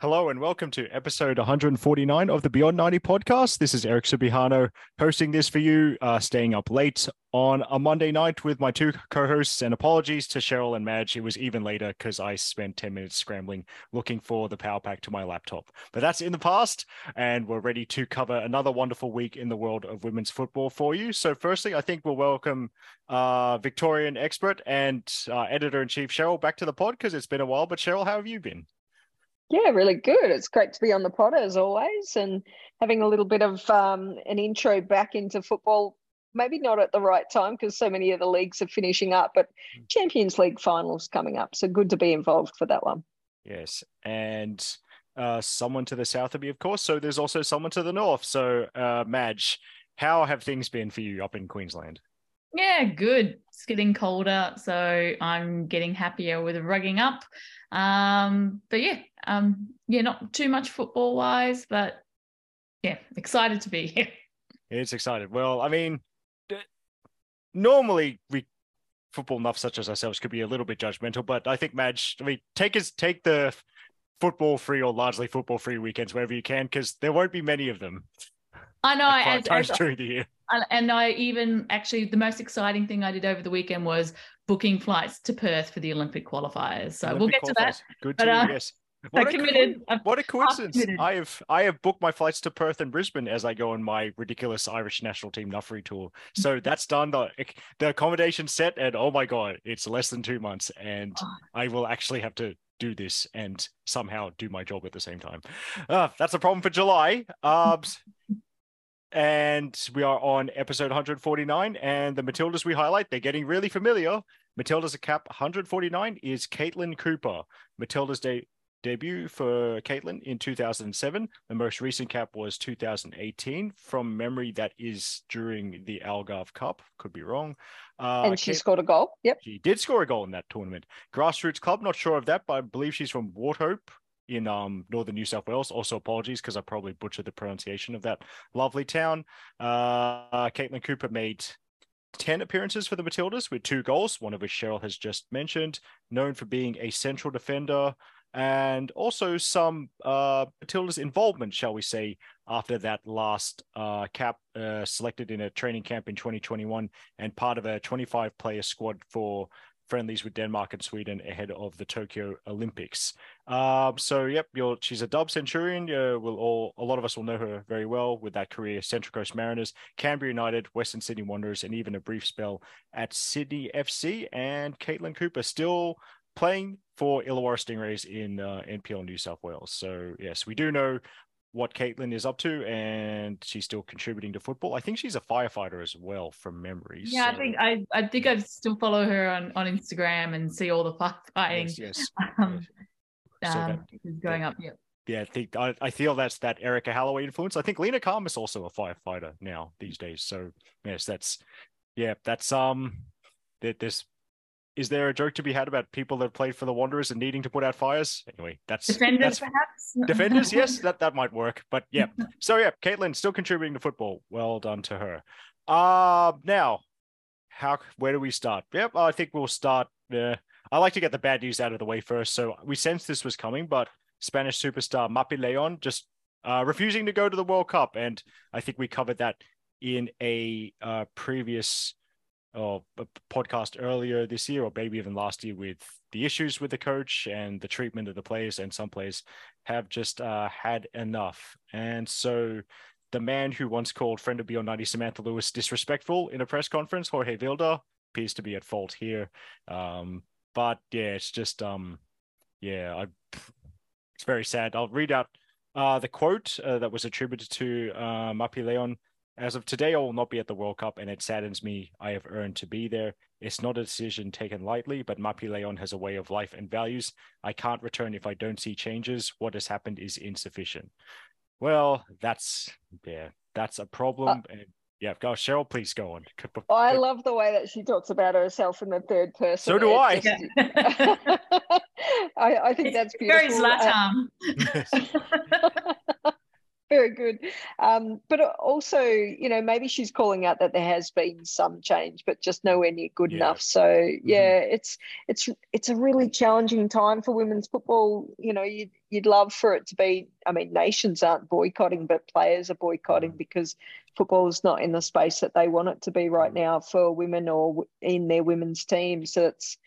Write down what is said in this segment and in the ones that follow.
Hello and welcome to episode 149 of the Beyond 90 podcast. This is Eric Subihano hosting this for you, uh, staying up late on a Monday night with my two co hosts. And apologies to Cheryl and Madge. It was even later because I spent 10 minutes scrambling looking for the power pack to my laptop. But that's in the past, and we're ready to cover another wonderful week in the world of women's football for you. So, firstly, I think we'll welcome uh, Victorian expert and uh, editor in chief Cheryl back to the pod because it's been a while. But, Cheryl, how have you been? Yeah, really good. It's great to be on the pod as always and having a little bit of um, an intro back into football. Maybe not at the right time because so many of the leagues are finishing up, but mm. Champions League finals coming up. So good to be involved for that one. Yes. And uh, someone to the south of me, of course. So there's also someone to the north. So, uh, Madge, how have things been for you up in Queensland? Yeah, good. It's getting colder, so I'm getting happier with rugging up. Um, but yeah, um, yeah, not too much football wise, but yeah, excited to be here. It's excited. Well, I mean, normally we football nuffs such as ourselves could be a little bit judgmental, but I think Madge, I mean, take us take the football free or largely football free weekends wherever you can, because there won't be many of them. I know, as, times as, during the year. And I even actually the most exciting thing I did over the weekend was booking flights to Perth for the Olympic qualifiers. So Olympic we'll get to that. Good to but, uh, yes. What a, committed, co- what a coincidence! I have I have booked my flights to Perth and Brisbane as I go on my ridiculous Irish national team Nuffery tour. So that's done. The the accommodation set, and oh my god, it's less than two months, and oh. I will actually have to do this and somehow do my job at the same time. Uh, that's a problem for July. Um, and we are on episode 149 and the matildas we highlight they're getting really familiar matildas a cap 149 is caitlin cooper. Matildas de- debut for caitlin in 2007 the most recent cap was 2018 from memory that is during the algarve cup. Could be wrong. Uh, and she scored a goal. Yep. She did score a goal in that tournament. Grassroots club not sure of that but i believe she's from Wauchope in um, northern New South Wales. Also, apologies because I probably butchered the pronunciation of that lovely town. Uh, Caitlin Cooper made 10 appearances for the Matildas with two goals, one of which Cheryl has just mentioned, known for being a central defender and also some uh, Matilda's involvement, shall we say, after that last uh, cap uh, selected in a training camp in 2021 and part of a 25 player squad for friendlies with Denmark and Sweden ahead of the Tokyo Olympics. Um, so, yep, she's a dub Centurion. we'll all a lot of us will know her very well with that career: Central Coast Mariners, Canberra United, Western Sydney Wanderers, and even a brief spell at Sydney FC. And Caitlin Cooper still playing for Illawarra Stingrays in uh, NPL New South Wales. So yes, we do know what Caitlin is up to, and she's still contributing to football. I think she's a firefighter as well, from memory. Yeah, so... I think I, I think I still follow her on, on Instagram and see all the firefighting. Yes, yes. Um, so um, that, going that, up. Yeah. Yeah, I think I, I feel that's that Erica Halloway influence. I think Leena Khamis is also a firefighter now these days. So yes, that's yeah, that's um that there's is there a joke to be had about people that played for the Wanderers and needing to put out fires? Anyway, that's defenders, that's, perhaps. defenders, yes, that that might work. But yeah, so yeah, Caitlin still contributing to football. Well done to her. Uh now, how where do we start? Yep, I think we'll start. Uh, I like to get the bad news out of the way first. So we sensed this was coming, but Spanish superstar Mapi Leon just uh, refusing to go to the World Cup, and I think we covered that in a uh, previous or a podcast earlier this year, or maybe even last year, with the issues with the coach and the treatment of the players, and some players have just uh, had enough. And so, the man who once called friend of Beyond 90 Samantha Lewis disrespectful in a press conference, Jorge Vilda, appears to be at fault here. Um, but yeah, it's just um, yeah, I, it's very sad. I'll read out uh, the quote uh, that was attributed to uh, Mapi Leon as of today, I will not be at the World Cup, and it saddens me. I have earned to be there. It's not a decision taken lightly, but Mapi Leon has a way of life and values. I can't return if I don't see changes. What has happened is insufficient. Well, that's yeah, that's a problem. Uh, and yeah, go Cheryl, please go on. I love the way that she talks about herself in the third person. So do I. Just, I, I, think that's beautiful. Very Zlatan. very good. Um, but also, you know, maybe she's calling out that there has been some change, but just nowhere near good yeah. enough. So mm-hmm. yeah, mm-hmm. it's it's it's a really challenging time for women's football. You know, you'd you'd love for it to be. I mean, nations aren't boycotting, but players are boycotting mm-hmm. because football is not in the space that they want it to be right mm-hmm. now for women or in their women's team. So it's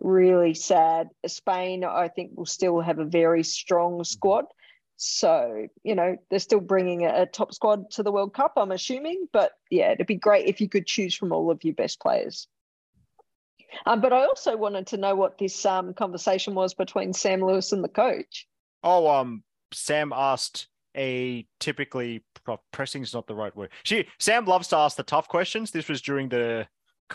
really sad. Spain, I think, will still have a very strong mm-hmm. squad. So, you know, they're still bringing a, top squad to the World Cup, I'm assuming. But yeah, it'd be great if you could choose from all of your best players. Um, but I also wanted to know what this um, conversation was between Sam Lewis and the coach. Oh, um, Sam asked a typically pressing is not the right word. She Sam loves to ask the tough questions. This was during the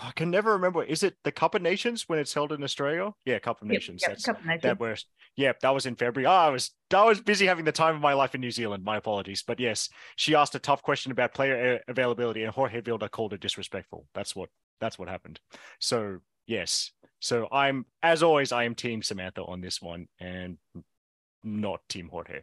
I can never remember. Is it the Cup of Nations when it's held in Australia? Yeah, Cup of Nations. Yep, That's Cup of Nations. that was yeah, that was in February. Oh, I was I was busy having the time of my life in New Zealand. My apologies, but yes, she asked a tough question about player uh, availability, and Jorge Vilda called it disrespectful. That's what that's what happened. So yes, so I'm as always I am Team Samantha on this one, and not Team Jorge.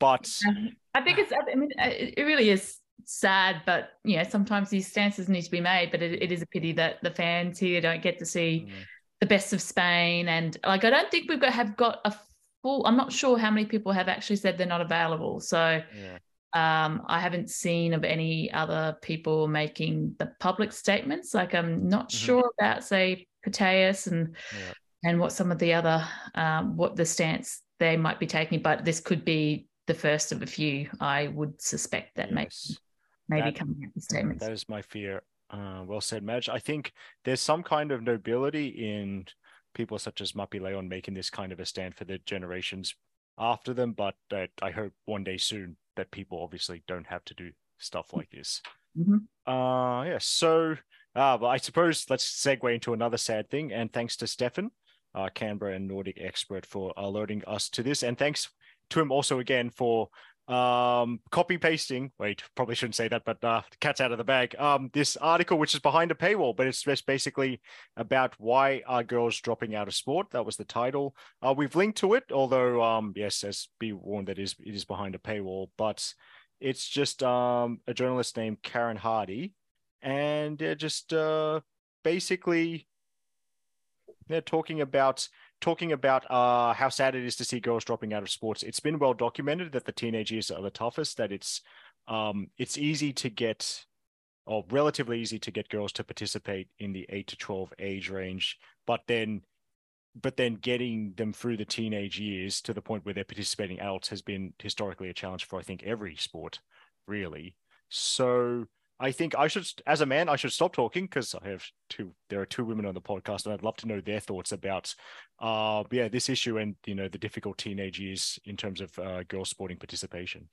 But um, I think it's I mean it really is sad, but you know, sometimes these stances need to be made. But it, it is a pity that the fans here don't get to see mm. the best of Spain. And like, I don't think we've got have got a full. I'm not sure how many people have actually said they're not available. So. Yeah. Um, I haven't seen of any other people making the public statements. Like I'm not mm-hmm. sure about, say, Putellas and yeah. and what some of the other um, what the stance they might be taking. But this could be the first of a few. I would suspect that yes maybe that, coming with statements. That is my fear. Uh, well said, Madge. I think there's some kind of nobility in people such as Mapi Leon making this kind of a stand for the generations after them, but that I hope one day soon that people obviously don't have to do stuff like this. Mm-hmm. Uh, yeah. So, uh, but I suppose let's segue into another sad thing. And thanks to Stefan, uh, Canberra and Nordic expert, for alerting us to this, and thanks to him also again for um copy pasting wait probably shouldn't say that but uh cat's out of the bag. Um this article which is behind a paywall but it's just basically about why are girls dropping out of sport? That was the title. Uh we've linked to it although um yes as be warned that is it is behind a paywall but it's just um a journalist named karen hardy and they're just uh basically they're talking about talking about uh, how sad it is to see girls dropping out of sports. It's been well documented that the teenage years are the toughest. That it's um, it's easy to get, or relatively easy to get girls to participate in the eight to twelve age range, but then, but then getting them through the teenage years to the point where they're participating adults has been historically a challenge for I think every sport, really. So I think I should, as a man, I should stop talking because I have two. There are two women on the podcast, and I'd love to know their thoughts about, uh, yeah, this issue and you know the difficult teenage years in terms of uh, girls sporting participation.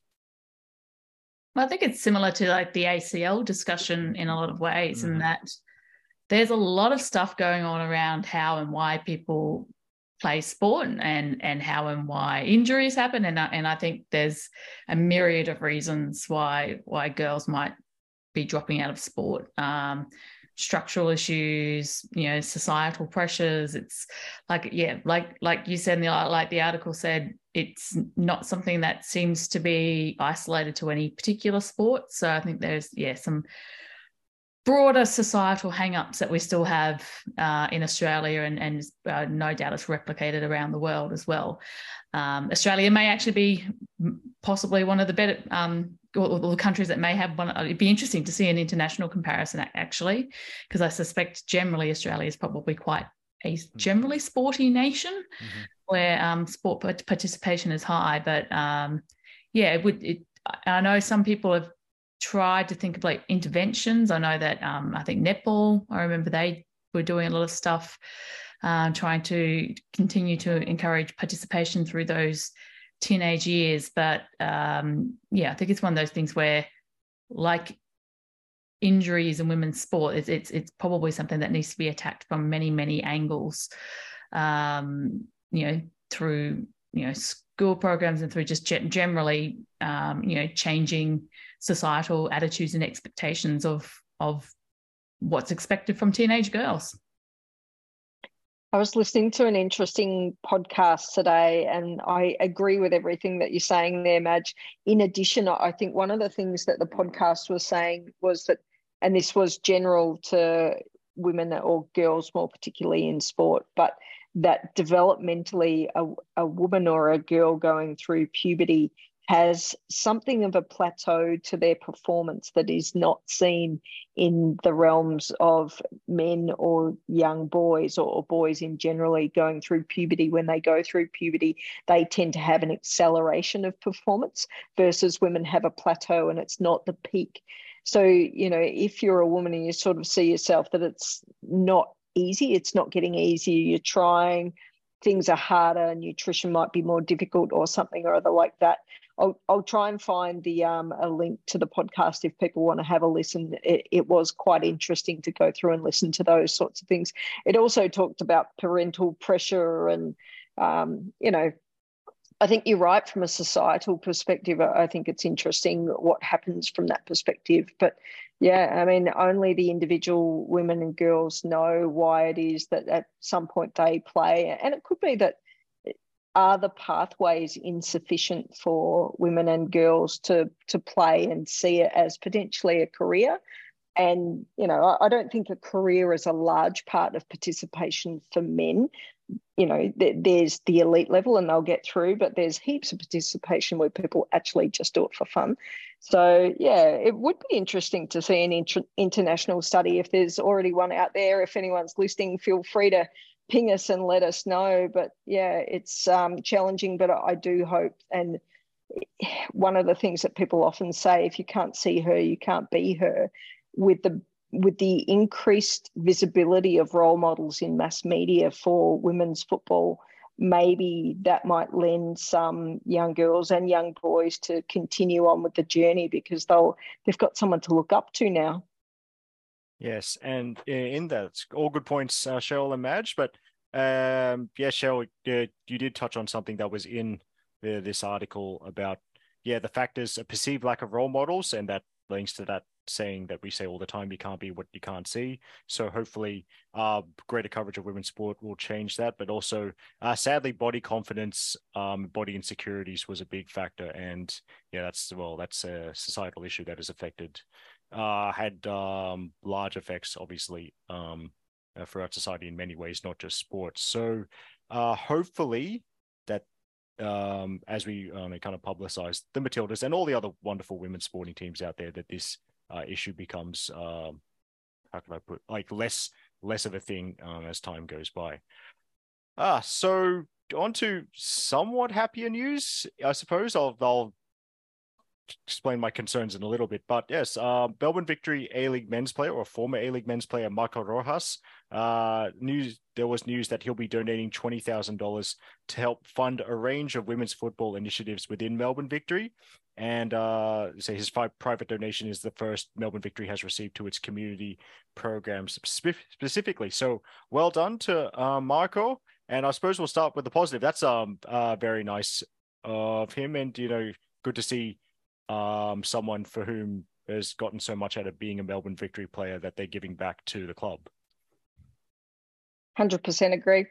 Well, I think it's similar to like the ACL discussion in a lot of ways, mm-hmm. in that there's a lot of stuff going on around how and why people play sport and and how and why injuries happen and and I think there's a myriad of reasons why why girls might be dropping out of sport. Um, structural issues, you know, societal pressures. It's like, yeah, like like you said, in the like the article said, it's not something that seems to be isolated to any particular sport. So I think there's yeah some broader societal hang-ups that we still have uh, in Australia and, and uh, no doubt it's replicated around the world as well. Um, Australia may actually be possibly one of the better um, or, the countries that may have one. It'd be interesting to see an international comparison actually, because I suspect generally Australia is probably quite a mm-hmm. generally sporty nation mm-hmm. where um, sport participation is high. But um, yeah, it would. It, I know some people have tried to think of like interventions. I know that um, I think netball. I remember they were doing a lot of stuff, uh, trying to continue to encourage participation through those teenage years. But um, yeah, I think it's one of those things where, like injuries in women's sport, it's it's, it's probably something that needs to be attacked from many many angles. Um, you know, through you know school programs and through just generally um, you know changing societal attitudes and expectations of of what's expected from teenage girls. I was listening to an interesting podcast today, and I agree with everything that you're saying there, Madge. In addition, I think one of the things that the podcast was saying was that, and this was general to women or girls more particularly in sport, but that developmentally a, a woman or a girl going through puberty has something of a plateau to their performance that is not seen in the realms of men or young boys or, or, boys in generally going through puberty. When they go through puberty, they tend to have an acceleration of performance versus women have a plateau and it's not the peak. So, you know, if you're a woman and you sort of see yourself that it's not easy, it's not getting easier, you're trying, things are harder, nutrition might be more difficult or something or other like that I'll, I'll try and find the um, a link to the podcast if people want to have a listen. It, it was quite interesting to go through and listen to those sorts of things. It also talked about parental pressure and, um, you know, I think you're right from a societal perspective. I think it's interesting what happens from that perspective. But yeah, I mean, only the individual women and girls know why it is that at some point they play. And it could be that are the pathways insufficient for women and girls to to play and see it as potentially a career and you know I, don't think a career is a large part of participation for men you know there's the elite level and they'll get through but there's heaps of participation where people actually just do it for fun so yeah it would be interesting to see an inter- international study if there's already one out there if anyone's listening feel free to ping us and let us know. But yeah, it's um, challenging, but I do hope. And one of the things that people often say, if you can't see her, you can't be her. With the with the increased visibility of role models in mass media for women's football, maybe that might lend some young girls and young boys to continue on with the journey because they'll they've got someone to look up to now. Yes, and in that, all good points, uh, Cheryl and Madge. But um, yeah, Cheryl, uh, you did touch on something that was in the, this article about yeah the factors a perceived lack of role models, and that links to that saying that we say all the time: you can't be what you can't see. So hopefully, uh, greater coverage of women's sport will change that. But also, uh, sadly, body confidence, um, body insecurities was a big factor, and yeah, that's well, that's a societal issue that has affected uh, had um, large effects, obviously, um, uh, throughout society in many ways, not just sports. So, uh, hopefully, that um, as we um, kind of publicize the Matildas and all the other wonderful women's sporting teams out there, that this uh, issue becomes um, how can I put like less less of a thing um, as time goes by. Ah, so on to somewhat happier news, I suppose. I'll, I'll explain my concerns in a little bit. But yes, uh, Melbourne Victory A League men's player or former A League men's player Marco Rojas. Uh, news there was news that he'll be donating twenty thousand dollars to help fund a range of women's football initiatives within Melbourne Victory. And uh, say his private donation is the first Melbourne Victory has received to its community programs spe- specifically. So well done to uh, Marco. And I suppose we'll start with the positive. That's um uh, very nice of him, and you know, good to see um, someone for whom has gotten so much out of being a Melbourne Victory player that they're giving back to the club. 100% agree.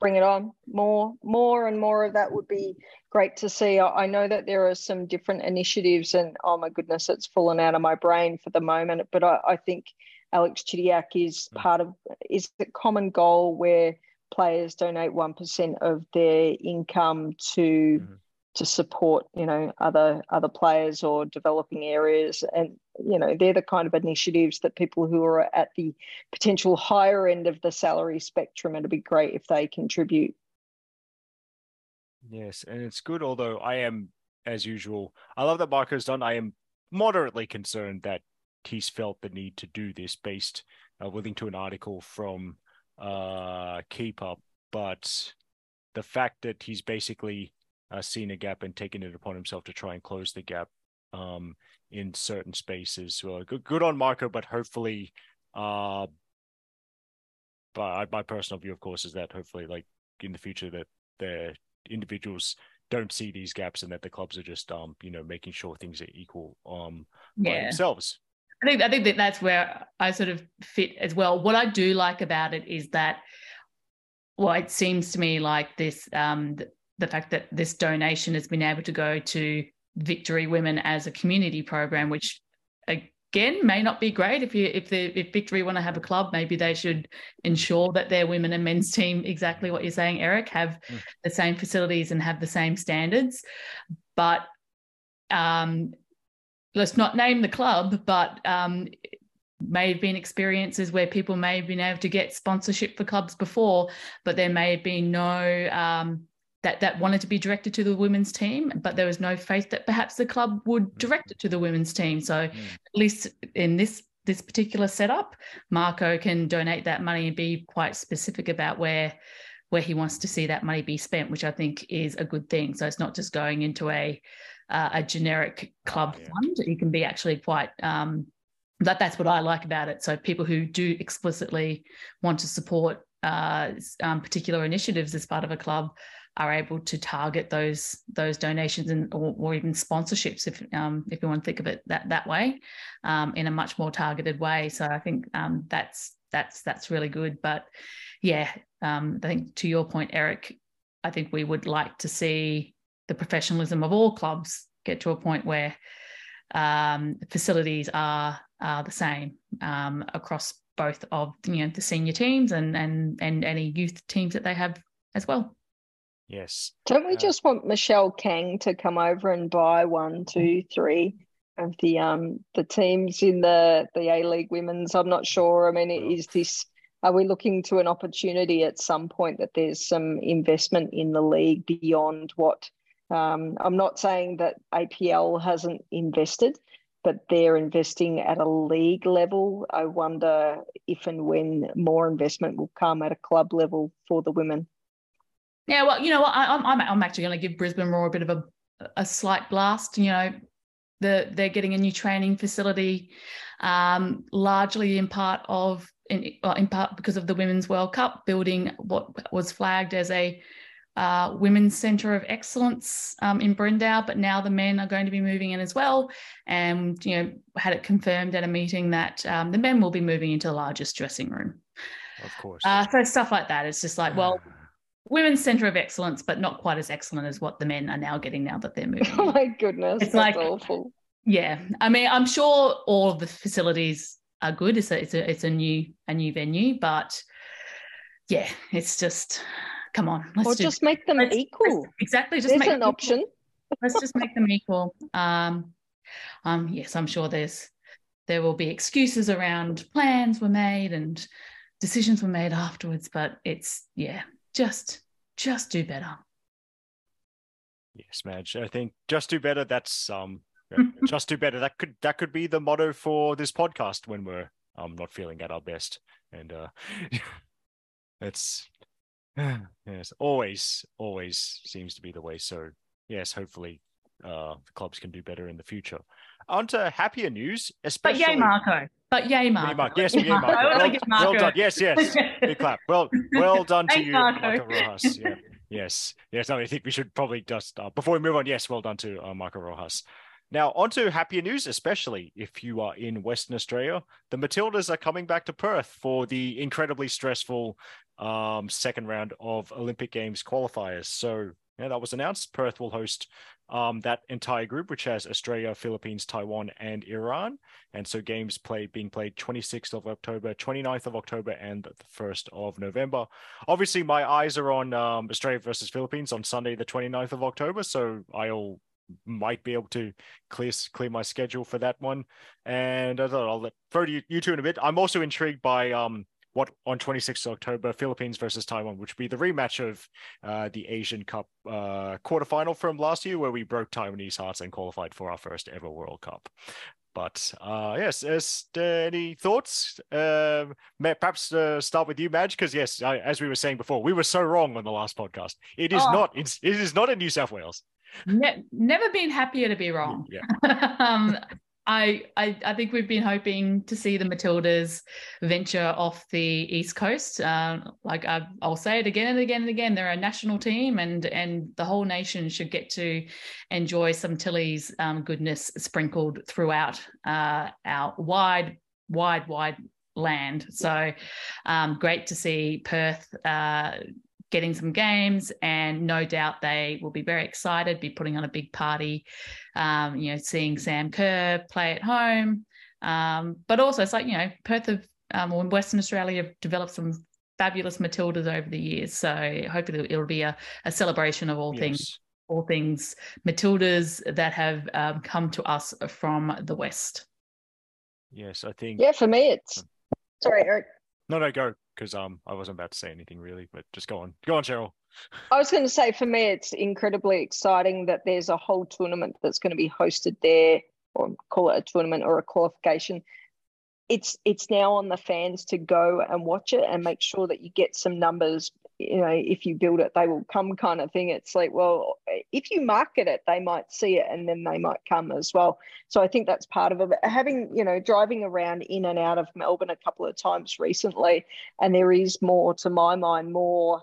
Bring it on. More, more and more of that would be great to see. I know that there are some different initiatives, and oh my goodness, it's fallen out of my brain for the moment. But I, I think Alex Chidiac is hmm. part of is the common goal where players donate one percent of their income to mm-hmm to support you know other other players or developing areas. And you know they're the kind of initiatives that people who are at the potential higher end of the salary spectrum it'd be great if they contribute. Yes and it's good although i am as usual i love that marco's done. I am moderately concerned that he's felt the need to do this based uh, willing to an article from uh Keepup but the fact that he's basically uh, seen a gap and taken it upon himself to try and close the gap um, in certain spaces. Well, good, good on Marco, but hopefully, uh, but my personal view, of course, is that hopefully, like in the future, that the individuals don't see these gaps and that the clubs are just um you know making sure things are equal um Yeah. by themselves. I think I think that that's where I sort of fit as well. What I do like about it is that, well, it seems to me like this um, the, fact that this donation has been able to go to Victory Women as a community program, which again may not be great if you if the if Victory want to have a club, maybe they should ensure that their women and men's team exactly what you're saying, Eric, have Mm. the same facilities and have the same standards, but um, let's not name the club, but um, may have been experiences where people may have been able to get sponsorship for clubs before, but there may have been no um, that that wanted to be directed to the women's team, but there was no faith that perhaps the club would direct it to the women's team. So at least in this this particular setup, Marco can donate that money and be quite specific about where where he wants to see that money be spent, which I think is a good thing. So it's not just going into a uh, a generic club yeah. fund. You can be actually quite um, that that's what I like about it. So people who do explicitly want to support uh, um, particular initiatives as part of a club are able to target those those donations and or, or even sponsorships if um, if you want to think of it that that way um, in a much more targeted way. So I think um, that's that's that's really good. But yeah, um, I think to your point, Eric, I think we would like to see the professionalism of all clubs get to a point where um, facilities are are the same um, across both of you know the senior teams and and and any youth teams that they have as well. Yes. Don't we Uh, just want Michelle Kang to come over and buy one, two, three of the um the teams in the the A League Women's? I'm not sure. I mean, is this are we looking to an opportunity at some point that there's some investment in the league beyond what? Um, I'm not saying that APL hasn't invested, but they're investing at a league level. I wonder if and when more investment will come at a club level for the women. Yeah, well, you know what? I, I'm I'm I'm actually going to give Brisbane Roar a bit of a a slight blast. You know, the they're getting a new training facility, um, largely in part of in in part because of the Women's World Cup, building what was flagged as a uh, women's centre of excellence um, in Brendale, but now the men are going to be moving in as well. And you know, had it confirmed at a meeting that um, the men will be moving into the largest dressing room. Of course. Uh, so stuff like that. It's just like, well, women's center of excellence, but not quite as excellent as what the men are now getting now that they're moving. Oh my goodness, It's like- awful. yeah, I mean, I'm sure all of the facilities are good. It's a it's a it's a new a new venue, but yeah, it's just come on, let's or do just make them let's- equal. exactly. Just There's make an them option. equal. Let's just make them equal. Um, um, yes, I'm sure there's there will be excuses around plans were made and decisions were made afterwards, but it's yeah, just just do better. Yes, Madge. I think just do better. That's um, just do better. That could that could be the motto for this podcast when we're um not feeling at our best. And uh, it's yes, always always seems to be the way. So yes, hopefully, uh, the clubs can do better in the future. On to happier news, especially. But yay, Marco. But yay, Marco. Mark. Yes, yay, Marco. Well, well done. Yes, yes. Big clap. Well, well done to Thanks, you, Marco. Marco Rojas. Yeah. Yes, yes. No, I think we should probably just uh, before we move on. Yes, well done to uh, Marco Rojas. Now, on to happier news, especially if you are in Western Australia. The Matildas are coming back to Perth for the incredibly stressful um, second round of Olympic Games qualifiers. So, yeah, that was announced. Perth will host um, that entire group, which has Australia, Philippines, Taiwan, and Iran. And so games played being played 26th of October, 29th of October, and the 1st of November. Obviously, my eyes are on um, Australia versus Philippines on Sunday, the 29th of October. So I'll might be able to clear clear my schedule for that one. And I thought I'll let throw to you, you two in a bit. I'm also intrigued by um what on 26th of October, Philippines versus Taiwan, which would be the rematch of uh, the Asian Cup uh, quarterfinal from last year, where we broke Taiwanese hearts and qualified for our first ever World Cup. But uh, yes, is there any thoughts? Um, perhaps uh, start with you, Madge, because yes, I, as we were saying before, we were so wrong on the last podcast. It is Oh. not. It's, it is not in New South Wales. Ne- never been happier to be wrong. Yeah. um, I, I, I think we've been hoping to see the Matildas venture off the East Coast. Uh, like I, will say it again and again and again, they're a national team, and and the whole nation should get to enjoy some Tilly's um, goodness sprinkled throughout uh, our wide, wide, wide land. So um, great to see Perth uh, getting some games, and no doubt they will be very excited, be putting on a big party. Um, you know, seeing Sam Kerr play at home, um, but also it's like you know, Perth have um, or Western Australia have developed some fabulous Matildas over the years. So hopefully it'll be a, a celebration of all yes. things, all things Matildas that have um, come to us from the West. Yes, I think. Yeah, for me, it's. Sorry, Eric. No, no, go because um I wasn't about to say anything really, but just go on, go on, Cheryl. I was going to say for me, it's incredibly exciting that there's a whole tournament that's going to be hosted there, or call it a tournament or a qualification. It's it's now on the fans to go and watch it and make sure that you get some numbers you know, if you build it, they will come kind of thing. It's like, well, if you market it, they might see it and then they might come as well. So I think that's part of it. Having, you know, driving around in and out of Melbourne a couple of times recently, and there is more, to my mind, more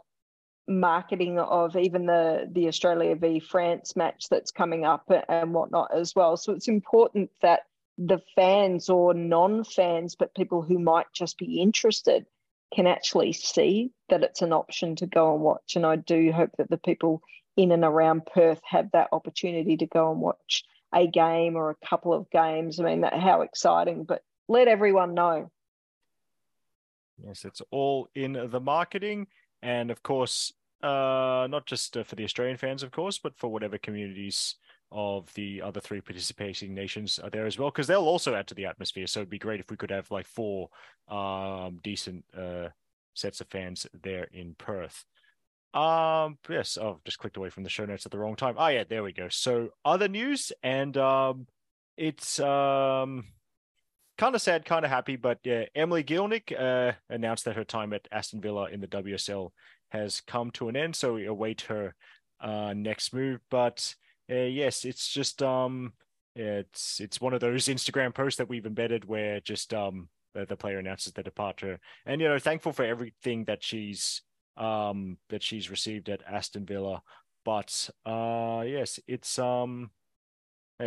marketing of even the the Australia v France match that's coming up and whatnot as well. So it's important that the fans or non-fans, but people who might just be interested can actually see that it's an option to go and watch. And I do hope that the people in and around Perth have that opportunity to go and watch a game or a couple of games. I mean, that, how exciting, but let everyone know. Yes, it's all in the marketing. And of course, uh, not just uh, for the Australian fans, of course, but for whatever communities of the other three participating nations are there as well because they'll also add to the atmosphere. So it'd be great if we could have like four um, decent uh, sets of fans there in Perth. Um, yes, I've just clicked away from the show notes at the wrong time. Oh yeah, there we go. So other news, and um, it's um, kind of sad, kind of happy, but yeah, Emily Gielnik uh, announced that her time at Aston Villa in the WSL has come to an end. So we await her uh, next move, but uh, yes, it's just um, it's it's one of those Instagram posts that we've embedded where just um the, the player announces the departure, and you know, thankful for everything that she's um that she's received at Aston Villa, but uh yes, it's um,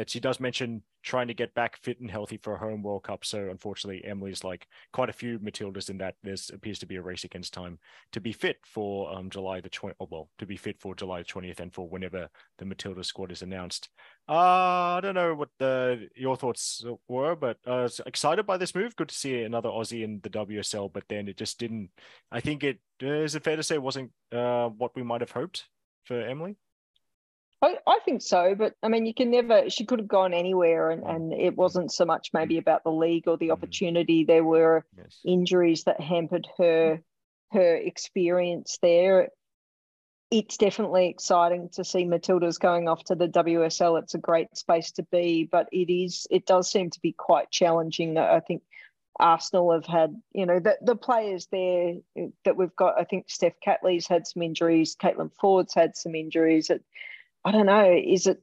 she does mention trying to get back fit and healthy for a home World Cup. So unfortunately, Emily's like quite a few Matildas in that there appears to be a race against time to be fit for um, July the 20th. Oh, well, to be fit for July the 20th and for whenever the Matilda squad is announced. Uh, I don't know what the your thoughts were, but uh, I was excited by this move. Good to see another Aussie in the WSL, but then it just didn't. I think it is it fair to say it wasn't uh, what we might have hoped for Emily. I, I think so, but I mean, you can never. She could have gone anywhere, and, mm. and it wasn't so much maybe mm. about the league or the mm-hmm. opportunity. There were yes. injuries that hampered her mm. her experience there. It's definitely exciting to see Matilda's going off to the WSL. It's a great space to be, but it is it does seem to be quite challenging. I think Arsenal have had, you know, the, the players there uh, that we've got. I think Steph Catley's had some injuries. Caitlin Foord's had some injuries. It, I don't know, is it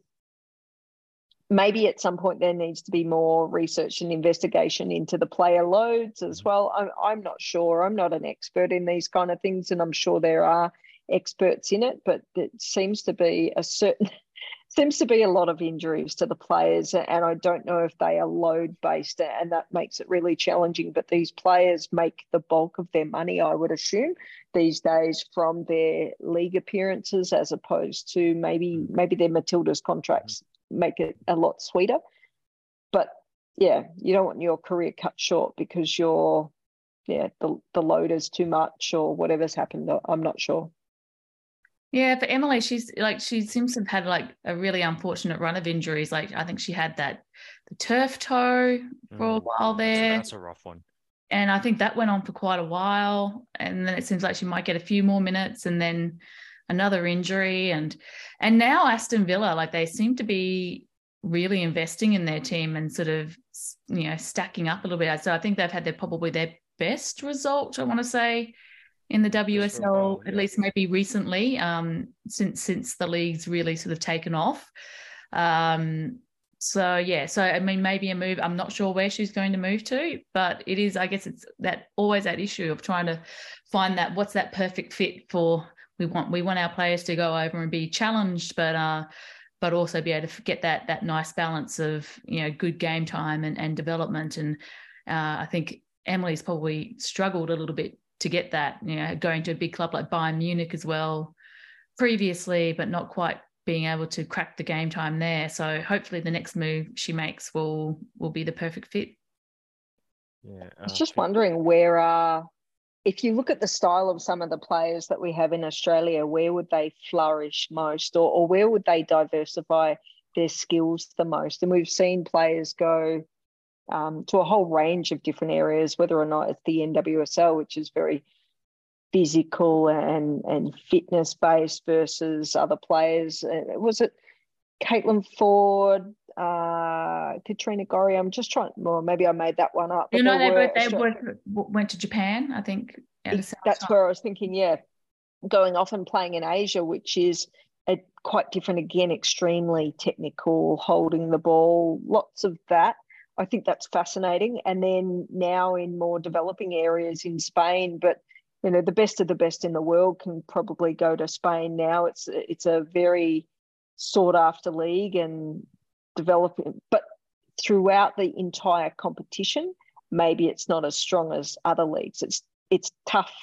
maybe at some point there needs to be more research and investigation into the player loads as mm-hmm. well. I'm, I'm not sure. I'm not an expert in these kind of things, and I'm sure there are experts in it, but it seems to be a certain seems to be a lot of injuries to the players, and I don't know if they are load based, and that makes it really challenging. But these players make the bulk of their money, I would assume, these days from their league appearances, as opposed to maybe mm. maybe their Matildas contracts make it a lot sweeter. But yeah, you don't want your career cut short because you're yeah the the load is too much or whatever's happened. I'm not sure. Yeah, for Emily, she's like she seems to have had like a really unfortunate run of injuries. Like I think she had that the turf toe for mm, a while there. That's a rough one. And I think that went on for quite a while. And then it seems like she might get a few more minutes and then another injury. And and now Aston Villa, like they seem to be really investing in their team and sort of you know stacking up a little bit. So I think they've had their probably their best result, I want to say, in the WSL, at least maybe recently, um, since since the league's really sort of taken off. Um, so yeah, so I mean, maybe a move. I'm not sure where she's going to move to, but it is. I guess it's that always that issue of trying to find that what's that perfect fit for. We want we want our players to go over and be challenged, but uh, but also be able to get that that nice balance of you know good game time and, and development. And uh, I think Emily's probably struggled a little bit to get that. You know, going to a big club like Bayern Munich as well previously, but not quite being able to crack the game time there. So hopefully the next move she makes will will be the perfect fit. Yeah, I was just wondering where uh if you look at the style of some of the players that we have in Australia, where would they flourish most or, or where would they diversify their skills the most? And we've seen players go um, to a whole range of different areas, whether or not it's the NWSL, which is very physical and and fitness based versus other players. Uh, was it Caitlin Foord, uh, Katrina Gorry? I'm just trying. Well, maybe I made that one up. You know, they both they both went to Japan. I think that's where I was thinking. Yeah, going off and playing in Asia, which is a, quite different again, extremely technical, holding the ball, lots of that. I think that's fascinating. And then now in more developing areas in Spain, but you know the best of the best in the world can probably go to Spain now. It's it's a very sought after league and developing, but throughout the entire competition, maybe it's not as strong as other leagues. It's it's tough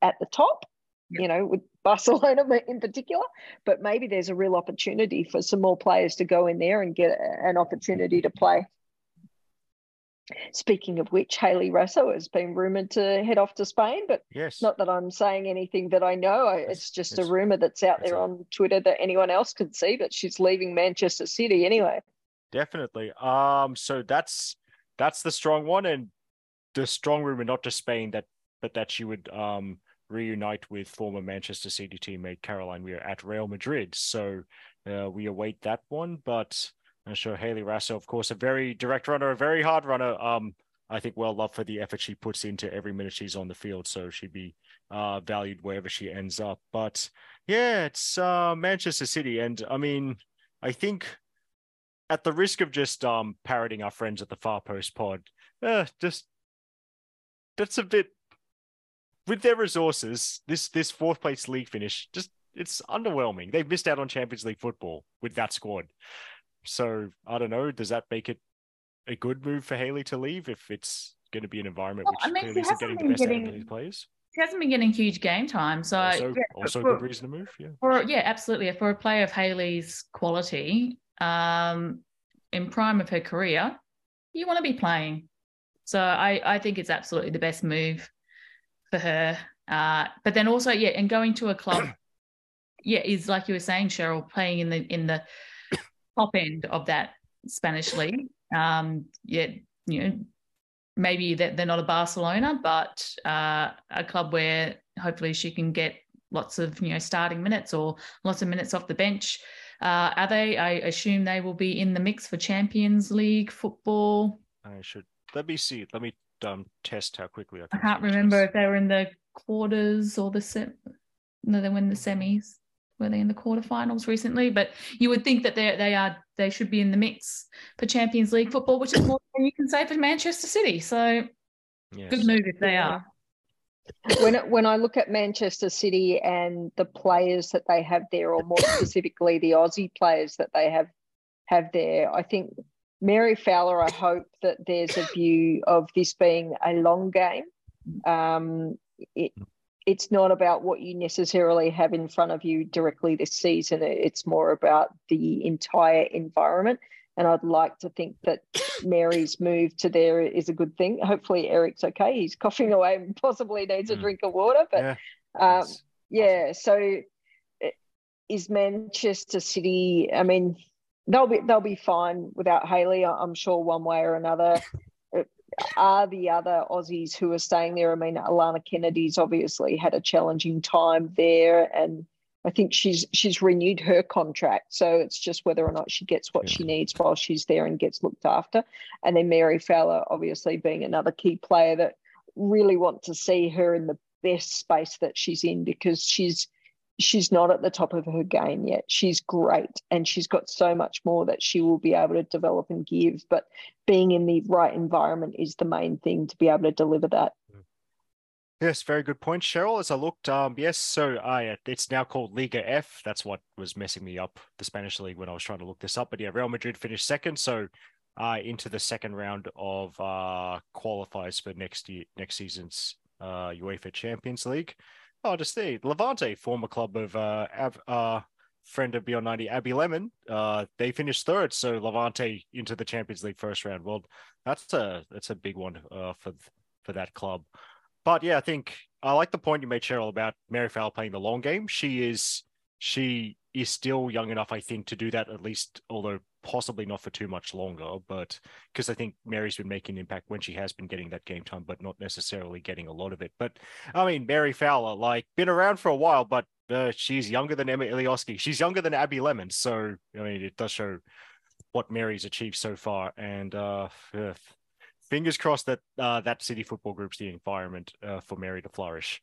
at the top, you know, with Barcelona in particular, but maybe there's a real opportunity for some more players to go in there and get an opportunity to play. Speaking of which, Hayley Raso has been rumoured to head off to Spain, but yes. not that I'm saying anything that I know. It's just it's, a rumour that's out there on Twitter that anyone else could see, but she's leaving Manchester City anyway. Definitely. Um, so that's that's the strong one, and the strong rumour not to Spain that but that she would um reunite with former Manchester City teammate Caroline Weir at Real Madrid. So uh, we await that one, but I'm sure Hayley Raso, of course, a very direct runner, a very hard runner. Um, I think well loved for the effort she puts into every minute she's on the field. So she'd be uh, valued wherever she ends up. But yeah, it's uh, Manchester City. And I mean, I think at the risk of just um, parroting our friends at the Far Post Pod, uh, just that's a bit with their resources. This this fourth place league finish just it's underwhelming. They've missed out on Champions League football with that squad. So I don't know. Does that make it a good move for Hayley to leave if it's going to be an environment well, which I mean, clearly isn't getting the best getting, out of these players? She hasn't been getting huge game time, so also, yeah, also for, a good reason to move. Yeah, for, yeah, absolutely. For a player of Hayley's quality, um, in prime of her career, you want to be playing. So I, I think it's absolutely the best move for her. Uh, but then also, yeah, and going to a club, yeah, is like you were saying, Cheryl, playing in the in the top end of that Spanish league. Um, yeah, you know, maybe that they're not a Barcelona, but uh, a club where hopefully she can get lots of you know starting minutes or lots of minutes off the bench. Uh, are they? I assume they will be in the mix for Champions League football. I should let me see. Let me um, test how quickly I can. I can't remember this. if they were in the quarters or the sem. No, they were in the semis were they in the quarterfinals recently? But you would think that they they are they should be in the mix for Champions League football, which is more than you can say for Manchester City. So yes. good move if they are. When when I look at Manchester City and the players that they have there, or more specifically the Aussie players that they have have there, I think Mary Fowler. I hope that there's a view of this being a long game. Um, it, it's not about what you necessarily have in front of you directly this season. It's more about the entire environment. And I'd like to think that Mary's move to there is a good thing. Hopefully, Eric's okay. He's coughing away and possibly needs a mm. drink of water. But yeah, um, yeah so is Manchester City, I mean, they'll be they'll be fine without Hayley, I'm sure one way or another are the other Aussies who are staying there. I mean, Alanna Kennedy's obviously had a challenging time there, and I think she's she's renewed her contract. So it's just whether or not she gets what yeah. she needs while she's there and gets looked after. And then Mary Fowler, obviously being another key player that really want to see her in the best space that she's in because she's she's not at the top of her game yet. She's great and she's got so much more that she will be able to develop and give. But being in the right environment is the main thing to be able to deliver that. Yes, very good point, Cheryl. As I looked, um, yes, so it's now called Liga F. That's what was messing me up, the Spanish league, when I was trying to look this up. But yeah, Real Madrid finished second, so uh, into the second round of uh, qualifiers for next year, next season's uh, UEFA Champions League. Oh, just see Levante, former club of uh, Ab, uh, friend of Beyond 90, Abby Lemon, uh, they finished third. So Levante into the Champions League first round. Well, that's a that's a big one uh, for for that club. But yeah, I think I like the point you made, Cheryl, about Mary Fowler playing the long game. She is she is still young enough, I think, to do that at least, although possibly not for too much longer. But because I think Mary's been making impact when she has been getting that game time, but not necessarily getting a lot of it. But I mean, Mary Fowler, like, been around for a while, but uh, she's younger than Emma Iliosky. She's younger than Abby Lemon. So, I mean, it does show what Mary's achieved so far. And uh, fingers crossed that uh, that City Football Group's the environment uh, for Mary to flourish.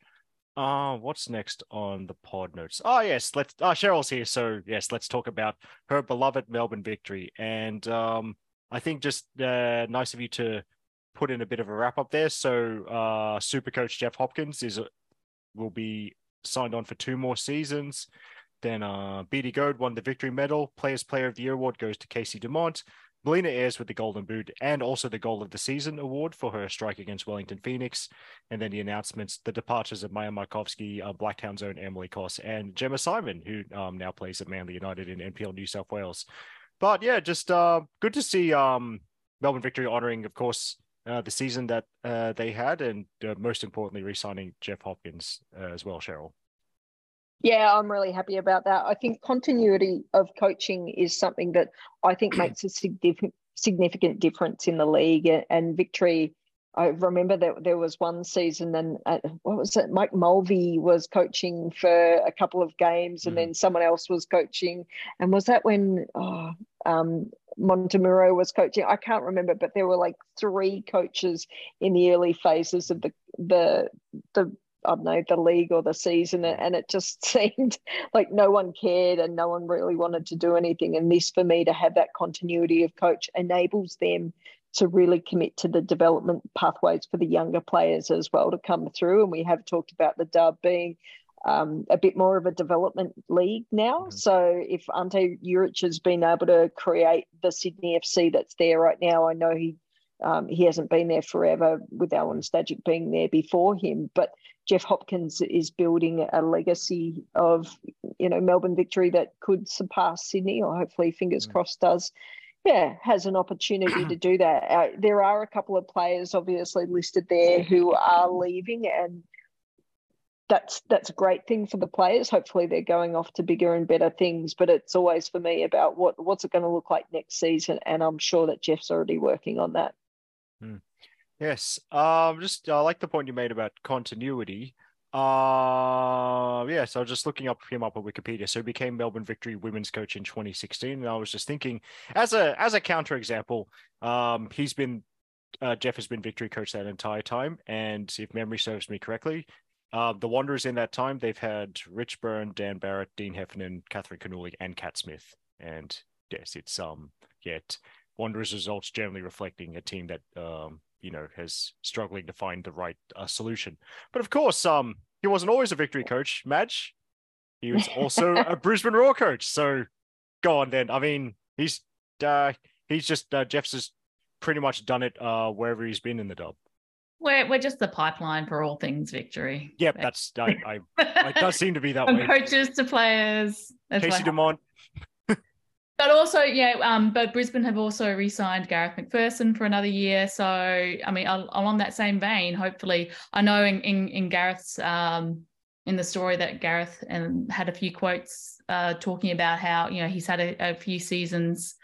Uh, what's next on the pod notes? Oh, yes, let's. Oh, Cheryl's here, so yes, let's talk about her beloved Melbourne victory. And um, I think just uh, nice of you to put in a bit of a wrap up there. So, uh, Super Coach Jeff Hopkins is will be signed on for two more seasons. Then uh, Beattie Goad won the victory medal. Players Player of the Year award goes to Casey Dumont. Melina Ayres with the Golden Boot and also the Goal of the Season award for her strike against Wellington Phoenix. And then the announcements, the departures of Maja Markovski, uh, Blacktown's own Emily Kos, and Gema Simon, who um, now plays at Manly United in NPL New South Wales. But yeah, just uh, good to see um, Melbourne Victory honouring, of course, uh, the season that uh, they had, and uh, most importantly, re-signing Jeff Hopkins uh, as well, Cheryl. Yeah, I'm really happy about that. I think continuity of coaching is something that I think makes a significant significant difference in the league. And victory, I remember that there was one season, and uh, what was it? Mike Mulvey was coaching for a couple of games, and mm. then someone else was coaching. And was that when oh, um, Montemurro was coaching? I can't remember, but there were like three coaches in the early phases of the the the I don't know, the league or the season. And it just seemed like no one cared and no one really wanted to do anything. And this, for me, to have that continuity of coach enables them to really commit to the development pathways for the younger players as well to come through. And we have talked about the dub being um, a bit more of a development league now. Mm-hmm. So if Ante Juric has been able to create the Sydney FC that's there right now, I know he um, he hasn't been there forever with Alan Stajcic being there before him, but Jeff Hopkins is building a legacy of, you know, Melbourne victory that could surpass Sydney, or hopefully, fingers mm. crossed, does. Yeah, has an opportunity to do that. Uh, there are a couple of players obviously listed there who are leaving, and that's that's a great thing for the players. Hopefully, they're going off to bigger and better things. But it's always for me about what what's it going to look like next season, and I'm sure that Jeff's already working on that. Mm. Yes. Um, just I like the point you made about continuity. Uh yeah, so I was just looking up him up on Wikipedia. So he became Melbourne Victory women's coach in 2016. And I was just thinking, as a as a counter example, um, he's been uh, Jeff has been victory coach that entire time. And if memory serves me correctly, uh, the Wanderers in that time, they've had Rich Byrne, Dan Barrett, Dean Heffernan, Catherine Cannuli, and Cat Smith. And yes, it's um yet Wanderers results generally reflecting a team that um you know, has struggling to find the right uh, solution. But of course, um, he wasn't always a victory coach, Madge. He was also a Brisbane Roar coach. So go on then. I mean, he's uh, he's just uh, Jeff's just pretty much done it uh, wherever he's been in the dub. We're we're just the pipeline for all things victory. Yep, that's I, I it does seem to be that From way. Coaches to players. Casey Dumont, but also, yeah, um, but Brisbane have also re-signed Garrath McPherson for another year. So, I mean, along that same vein, hopefully, I know in in, in Garrath's um, in the story that Gareth and had a few quotes uh, talking about how you know he's had a, a few seasons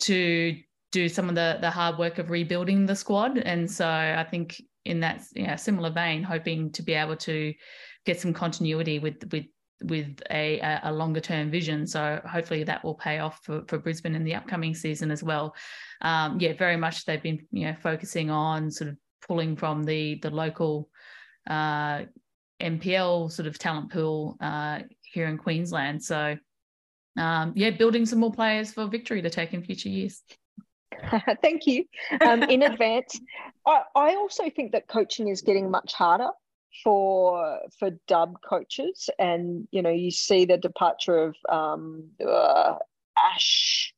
to do some of the the hard work of rebuilding the squad, and so I think in that you know, similar vein, hoping to be able to get some continuity with with with a, a longer term vision. So hopefully that will pay off for, for Brisbane in the upcoming season as well. Um, yeah, very much they've been you know focusing on sort of pulling from the the local uh, NPL sort of talent pool uh, here in Queensland. So, um, yeah, building some more players for victory to take in future years. Thank you. Um, in advance, I, I also think that coaching is getting much harder for for dub coaches, and you know you see the departure of um, uh, Ash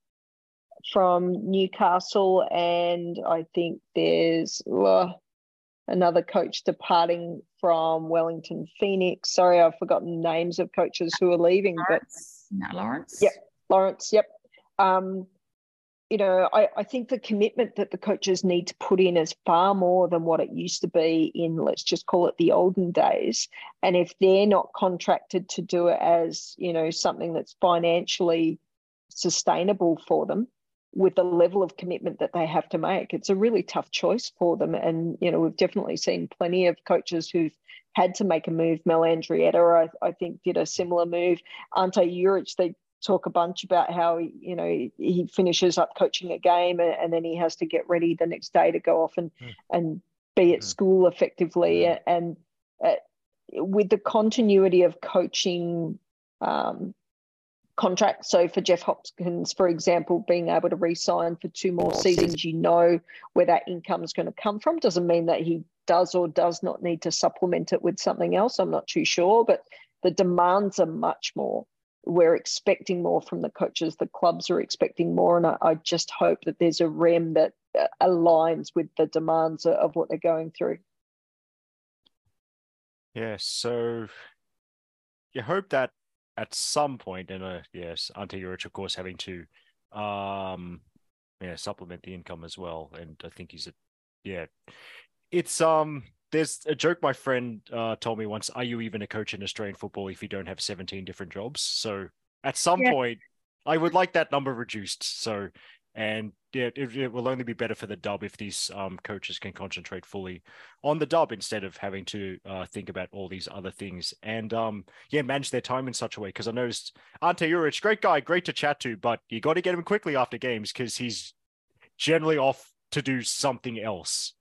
from Newcastle, and I think there's uh, another coach departing from Wellington Phoenix. Sorry, I've forgotten names of coaches who are leaving, Lawrence. but Lawrence. Yep, Lawrence. Yep. Um, you know, I, I think the commitment that the coaches need to put in is far more than what it used to be in, let's just call it the olden days. And if they're not contracted to do it as, you know, something that's financially sustainable for them with the level of commitment that they have to make, it's a really tough choice for them. And, you know, we've definitely seen plenty of coaches who've had to make a move. Mel Andreatta, I, I think, did a similar move. Ante Juric, they talk a bunch about how you know he finishes up coaching a game and, and, then he has to get ready the next day to go off and mm. and be at mm. school effectively and uh, with the continuity of coaching um, contracts. So for Jeff Hopkins, for example, being able to re-sign for two more seasons, you know where that income is going to come from. Doesn't mean that he does or does not need to supplement it with something else. I'm not too sure, but the demands are much more we're expecting more from the coaches. The clubs are expecting more, and I, I just hope that there's a REM that uh, aligns with the demands of what they're going through. Yeah, so you hope that at some point, and uh, yes, Ante Juric, of course, having to um yeah supplement the income as well, and I think he's a yeah, it's um there's a joke my friend uh, told me once. Are you even a coach in Australian football if you don't have 17 different jobs? So at some yeah. point, I would like that number reduced. So, and yeah, it, it, will only be better for the dub if these um, coaches can concentrate fully on the dub instead of having to uh, think about all these other things and um, yeah, manage their time in such a way. Because I noticed Ante Juric, great guy, great to chat to, but you got to get him quickly after games because he's generally off to do something else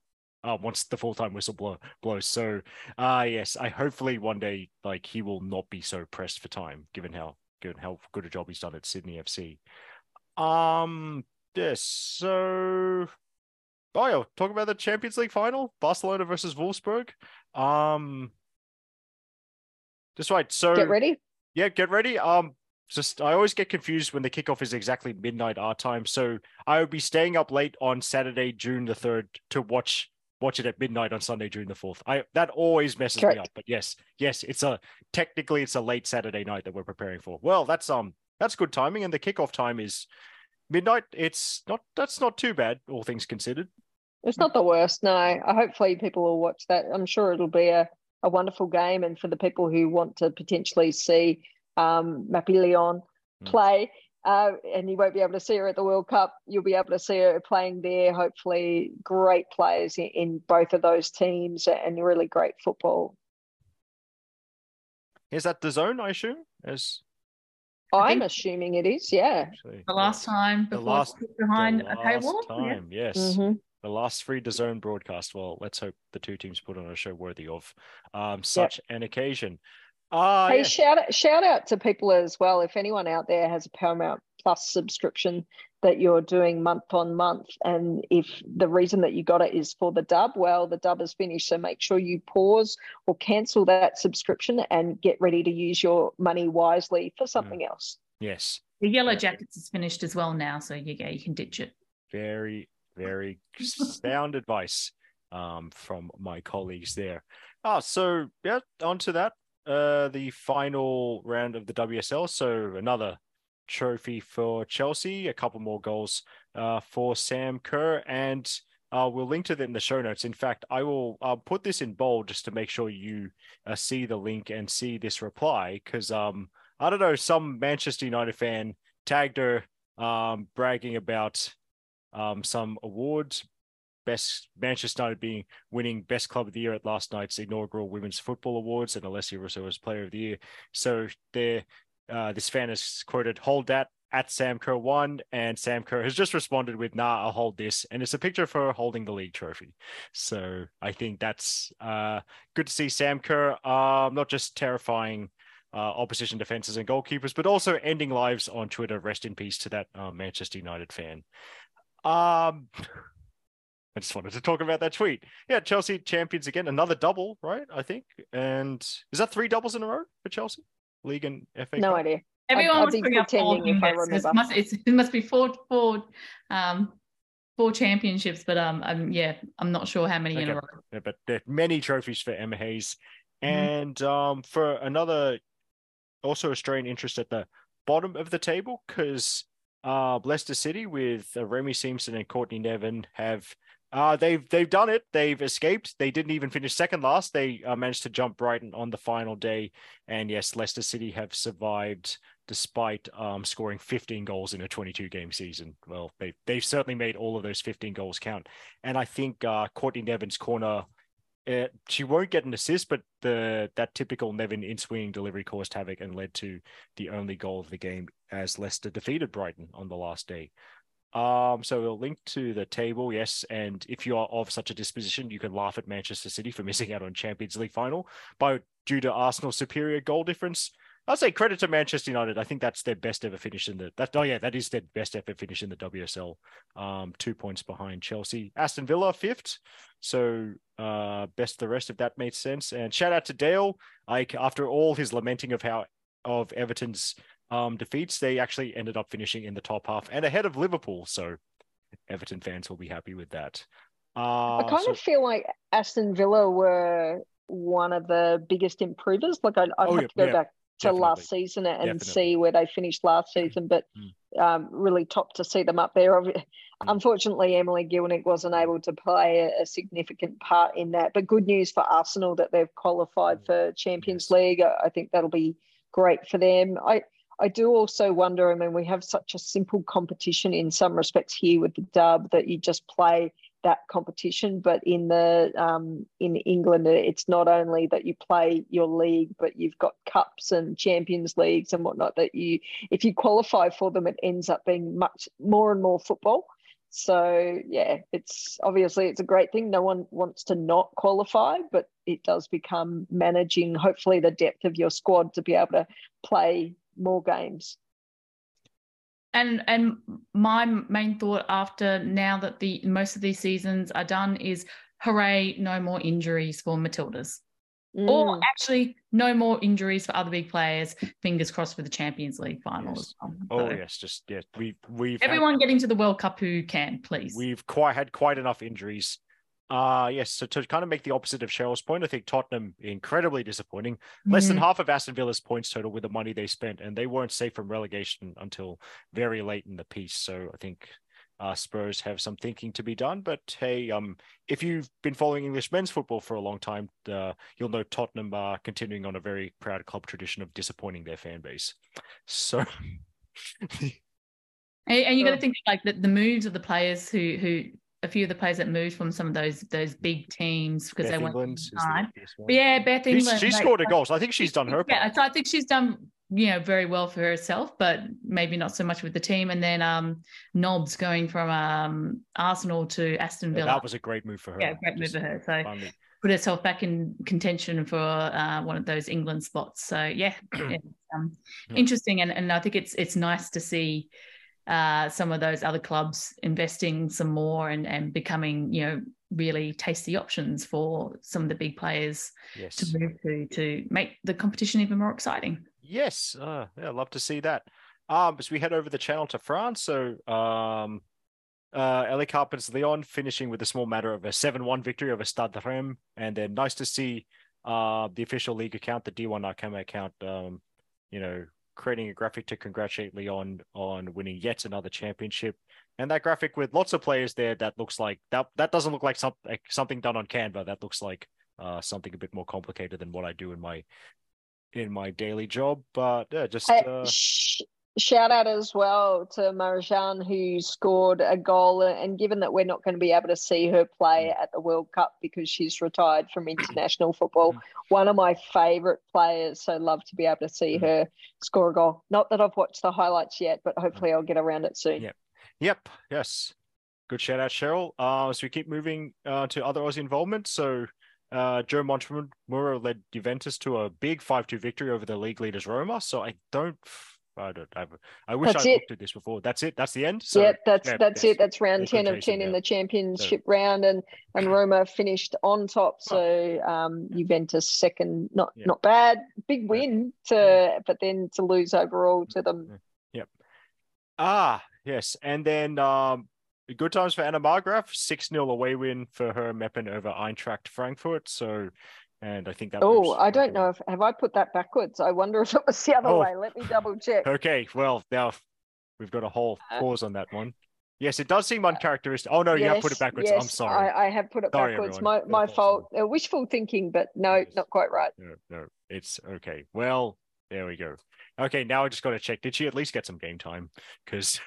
uh, once the full time whistle blow, blows. So, uh, yes, I hopefully one day like he will not be so pressed for time, given how given how good a job he's done at Sydney FC. Um, yes. So, oh yeah, talk about the Champions League final, Barcelona versus Wolfsburg. Um, just right. So get ready. Yeah, get ready. Um, just I always get confused when the kickoff is exactly midnight our time. So I will be staying up late on Saturday, June the third, to watch watch it at midnight on Sunday during the fourth. I that always messes Correct. me up. But yes, yes, it's a technically it's a late Saturday night that we're preparing for. Well, that's um that's good timing, and the kickoff time is midnight. It's not that's not too bad, all things considered. It's not the worst. No, I hopefully people will watch that. I'm sure it'll be a, a wonderful game, and for the people who want to potentially see um, Mapi León hmm. play. Uh, and you won't be able to see her at the World Cup. You'll be able to see her playing there. Hopefully, great players in, in both of those teams and really great football. Is that DAZN? I assume. As I'm assuming it is. Yeah. Actually, the last time before the last, behind the a paywall. Time, yeah. yes. Mm-hmm. The last free DAZN broadcast. Well, let's hope the two teams put on a show worthy of um, such yep. an occasion. Uh, hey, yeah. shout out, shout out to people as well. If anyone out there has a Paramount Plus subscription that you're doing month on month, and if the reason that you got it is for the dub, well, the dub is finished. So make sure you pause or cancel that subscription and get ready to use your money wisely for something mm. else. Yes. The Yellow Jackets is finished as well now, so you go, you can ditch it. Very, very sound advice um, from my colleagues there. Ah, so yeah, on to that uh, the final round of the WSL. So another trophy for Chelsea, a couple more goals uh, for Sam Kerr, and uh, we'll link to that in the show notes. In fact, I will uh, put this in bold just to make sure you uh, see the link and see this reply because um, I don't know, some Manchester United fan tagged her um, bragging about um, some awards, best Manchester United being winning best club of the year at last night's inaugural Women's Football Awards, and Alessia Russo was Player of the Year. So there, uh, this fan is quoted, "Hold that, at Sam Kerr one, and Sam Kerr has just responded with, "Nah, I'll hold this," and it's a picture of her holding the league trophy. So I think that's uh, good to see Sam Kerr, uh, not just terrifying uh, opposition defenses and goalkeepers, but also ending lives on Twitter. Rest in peace to that uh, Manchester United fan. Um, I just wanted to talk about that tweet. Yeah, Chelsea champions again, another double, right? I think, and is that three doubles in a row for Chelsea? League and FA. No Cup? idea. Everyone I'd was be putting up four pretending if I fingers. It must, it must be four, four, um, four championships, but um, I'm, yeah, I'm not sure how many in a row. Yeah, but there are many trophies for Emma Hayes. Mhm. And um, for another, also Australian interest at the bottom of the table, because uh, Leicester City with uh, Remy Siemsen and Courtney Nevin have uh, they've they've done it. They've escaped. They didn't even finish second last. They uh, managed to jump Brighton on the final day. And yes, Leicester City have survived despite um, scoring 15 goals in a 22 game season. Well, they they've certainly made all of those 15 goals count. And I think uh, Courtney Nevin's corner uh, she won't get an assist, but the that typical Nevin in swinging delivery caused havoc and led to the only goal of the game as Leicester defeated Brighton on the last day. Um, so we'll link to the table, yes. And if you are of such a disposition, you can laugh at Manchester City for missing out on Champions League final, but due to Arsenal's superior goal difference. I'll say credit to Manchester United. I think that's their best ever finish in the that oh yeah, that is their best ever finish in the WSL. Um, two points behind Chelsea. Aston Villa fifth. So uh best the rest if that made sense. And shout out to Dale. Like after all his lamenting of how of Everton's um defeats, they actually ended up finishing in the top half and ahead of Liverpool. So Everton fans will be happy with that. Uh, I kind so- of feel like Aston Villa were one of the biggest improvers. Like I'd, I'd Oh, have yeah, to go yeah, back to last season and Definitely. see where they finished last season, but Mm. um, really top to see them up there. Obvi- Unfortunately, Emily Gielnik wasn't able to play a, a significant part in that. But good news for Arsenal that they've qualified Mm. for Champions Yes. League. I, I think that'll be great for them. I I do also wonder. I mean, we have such a simple competition in some respects here with the dub that you just play that competition. But in the um, in England, it's not only that you play your league, but you've got cups and Champions Leagues and whatnot. That you, if you qualify for them, it ends up being much more and more football. So yeah, it's obviously it's a great thing. No one wants to not qualify, but it does become managing hopefully the depth of your squad to be able to play more games. And and my main thought after now that the most of these seasons are done is hooray, no more injuries for Matildas. Or Mm. actually no more injuries for other big players. Fingers crossed for the Champions League final Yes. as. Oh So yes, just yeah, we we've had- Everyone getting to the World Cup who can, please. We've quite had quite enough injuries. Uh yes, so to kind of make the opposite of Cheryl's point, I think Tottenham incredibly disappointing. Less than Mhm. half of Aston Villa's points total with the money they spent, and they weren't safe from relegation until very late in the piece. So I think uh, Spurs have some thinking to be done. But hey, um, if you've been following English men's football for a long time, uh, you'll know Tottenham are continuing on a very proud club tradition of disappointing their fan base. So And, and you got to think like the, the moves of the players who who a few of the players that moved from some of those those big teams because they weren't the yeah, Beth England. she scored a goal, so I think she's done her part. Yeah, so I think she's done you know very well for herself, but maybe not so much with the team. And then um Nobbs going from um Arsenal to Aston Yeah, Villa. that was a great move for her. yeah, great move for her. So finally- put herself back in contention for uh, one of those England spots. So yeah, it's, um, interesting, and and I think it's it's nice to see uh, some of those other clubs investing some more and and becoming you know really tasty options for some of the big players Yes. to move to to make the competition even more exciting. Yes, uh, yeah, I'd love to see that. Um, as we head over the channel to France, so um, uh, LA Carpenters Leon finishing with a small matter of a seven-one victory over Stade Reims, and then nice to see uh the official league account, the D1 Arkema account, um, you know, creating a graphic to congratulate Leon on winning yet another championship, and that graphic with lots of players there that looks like that that doesn't look like something like something done on Canva. That looks like uh something a bit more complicated than what I do in my in my daily job. But yeah, just uh, shout out as well to Marjan, who scored a goal. And given that we're not going to be able to see her play Mm. at the World Cup because she's retired from international football, one of my favourite players. So love to be able to see Mm. her score a goal. Not that I've watched the highlights yet, but hopefully I'll get around it soon. Yep. Yep. Yes. Good shout out, Cheryl. Uh, so we keep moving uh, to other Aussie involvement. So uh, Joe Montemurro led Juventus to a big 5-2 victory over the league leaders Roma. So I don't, I don't, I, I wish That's I it. looked at this before. That's it. That's the end. So yep, that's yeah, that's yes, it. That's round ten of ten in yeah. the championship round, and and Roma finished on top. So um, Juventus second, not Yeah. not bad, big win to, but then to lose overall to them. Yep. Ah, yes. And then um, good times for Anna Margraf, 6 0 away win for her Meppen over Eintracht Frankfurt. So, and I think that Oh, I don't know if have I put that backwards. I wonder if it was the other Oh. way. Let me double check. Okay, well, now we've got a whole Uh, pause on that one. Yes, it does seem uncharacteristic. Oh, no, you have put it Yes, backwards. I'm sorry. I, I have put it Sorry, backwards. everyone. My my That's fault. Uh, wishful thinking, but no, Yes. not quite right. No, no, it's okay. Well, there we go. Okay, now I just got to check. Did she at least get some game time? Because,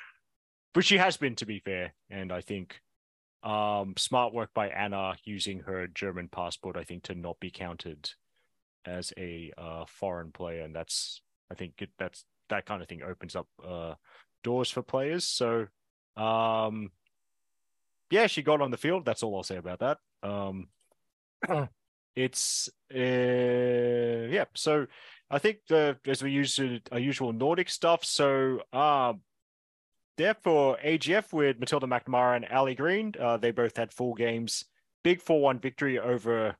but she has been, to be fair. And I think um smart work by Anna using her German passport, I think, to not be counted as a uh, foreign player. And that's, I think, it, that's that kind of thing opens up uh, doors for players. So, um, yeah, she got on the field. That's all I'll say about that. Um, it's uh, yeah. So I think the as we use uh, our usual Nordic stuff. So um, therefore AGF with Matilda McNamara and Ali Green, uh, they both had full games. Big four one victory over